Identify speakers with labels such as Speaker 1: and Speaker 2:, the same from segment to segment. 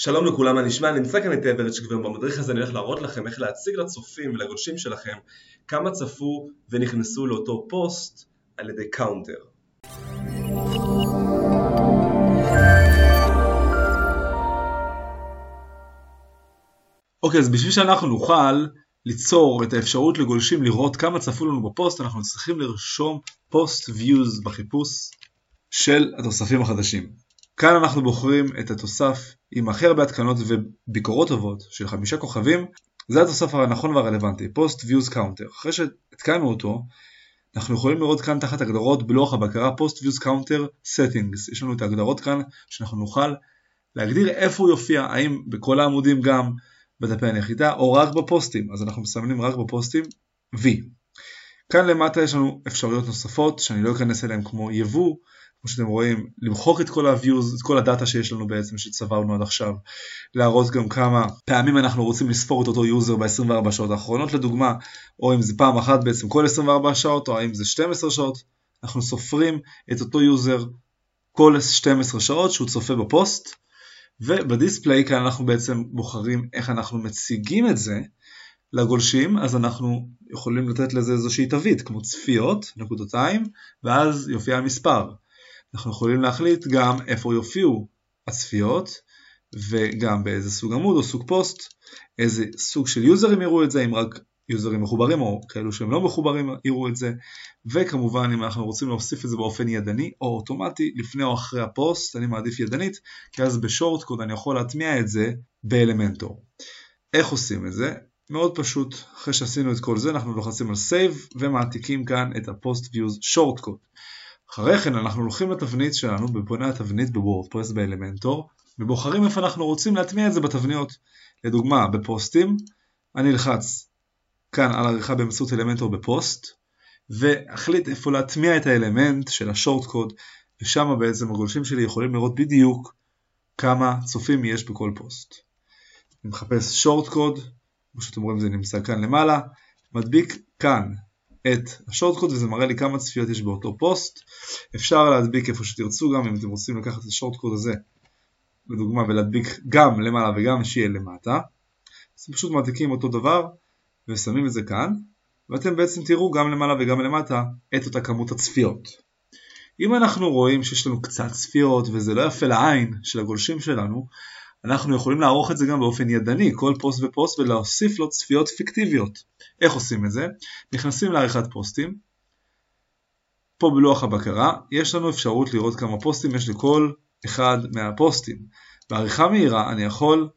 Speaker 1: שלום לכולם, מה נשמע? נמצא כאן איתי ורצ'יק ובמדריך הזה אני הולך להראות לכם איך להציג לצופים ולגולשים שלכם כמה צפו ונכנסו לאותו פוסט על ידי counter. אוקיי, אז בשביל שאנחנו נוכל ליצור את האפשרות לגולשים לראות כמה צפו לנו בפוסט, אנחנו צריכים לרשום post views בחיפוש של התוספים החדשים. כאן אנחנו בוחרים את התוסף עם הכי הרבה התקנות וביקורות טובות של חמישה כוכבים, זה התוסף הנכון והרלוונטי, Post Views Counter. אחרי שהתקנו אותו, אנחנו יכולים לראות כאן תחת הגדרות בלוח הבקרה Post Views Counter Settings. יש לנו את ההגדרות כאן שאנחנו נוכל להגדיר איפה הוא יופיע, האם בכל העמודים גם בדפי הנחיתה או רק בפוסטים, אז אנחנו מסמנים רק בפוסטים V. כאן למטה יש לנו אפשרויות נוספות שאני לא אכנס אליהן כמו יבוא, כמו שאתם רואים, למחוק את כל ה-views, את כל הדאטה שיש לנו בעצם שצברנו עד עכשיו, להראות גם כמה פעמים אנחנו רוצים לספור את אותו user ב-24 שעות האחרונות לדוגמה, או אם זה פעם אחת בעצם כל 24 שעות, או האם זה 12 שעות, אנחנו סופרים את אותו user כל 12 שעות שהוא צופה בפוסט, וב display כאן אנחנו בעצם בוחרים איך אנחנו מציגים את זה לגולשים, אז אנחנו יכולים לתת לזה איזושהי תווית, כמו צפיות, נקודותיים, ואז יופיע המספר. אנחנו יכולים להחליט גם איפה יופיעו הצפיות וגם באיזה סוג עמוד או סוג פוסט, איזה סוג של יוזרים יראו את זה, אם רק יוזרים מחוברים או כאלו שהם לא מחוברים יראו את זה, וכמובן אם אנחנו רוצים להוסיף את זה באופן ידני או אוטומטי לפני או אחרי הפוסט, אני מעדיף ידנית, כי אז ב shortcode אני יכול להטמיע את זה באלמנטור. איך עושים את זה? מאוד פשוט, אחרי שעשינו את כל זה אנחנו לוחצים על Save ומעתיקים כאן את ה-Post Views Short Code. אחרי כן אנחנו הולכים לתבנית שלנו בפונה התבנית בוורדפרס באלמנטור ובוחרים איפה אנחנו רוצים להטמיע את זה בתבניות. לדוגמה בפוסטים אני אלחץ כאן על עריכה באמצעות אלמנטור בפוסט ואחליט איפה להטמיע את האלמנט של השורט קוד ושם בעצם הגולשים שלי יכולים לראות בדיוק כמה צופים יש בכל פוסט. אני מחפש שורט קוד, כמו שאתם רואים זה נמצא כאן למעלה, מדביק כאן את השורטקוד וזה מראה לי כמה צפיות יש באותו פוסט. אפשר להדביק איפה שתרצו גם אם אתם רוצים לקחת את השורטקוד הזה לדוגמה ולהדביק גם למעלה וגם שיהיה למטה. אז פשוט מעתיקים אותו דבר ושמים את זה כאן ואתם בעצם תראו גם למעלה וגם למטה את אותה כמות הצפיות. אם אנחנו רואים שיש לנו קצת צפיות וזה לא יפה לעין של הגולשים שלנו, אנחנו יכולים לערוך את זה גם באופן ידני, כל פוסט ופוסט ולהוסיף לו צפיות פיקטיביות. איך עושים את זה? נכנסים לעריכת פוסטים, פה בלוח הבקרה יש לנו אפשרות לראות כמה פוסטים יש לכל אחד מהפוסטים. בעריכה מהירה אני יכול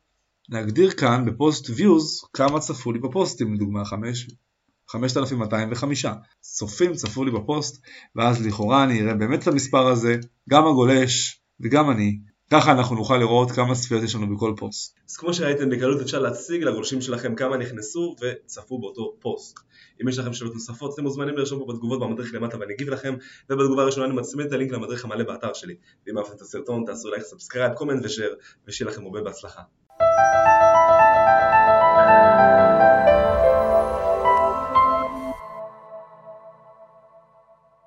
Speaker 1: להגדיר כאן ב post views כמה צפו לי בפוסטים, לדוגמה 5, 5205. צופים צפו לי בפוסט ואז לכאורה אני אראה באמת את המספר הזה, גם הגולש וגם אני ככה אנחנו נוכל לראות כמה צפיות יש לנו בכל פוסט.
Speaker 2: אז כמו שראיתם בקלות אפשר להציג לגולשים שלכם כמה נכנסו וצפו באותו פוסט. אם יש לכם שאלות נוספות אתם מוזמנים לרשום פה בתגובות במדריך למטה ואני אגיב לכם ובתגובה הראשונה אני מצמיד את הלינק למדריך המלא באתר שלי. ואם אהבתם את הסרטון תעשו לייק, subscribe, comment ו share ושיהיה לכם הרבה בהצלחה.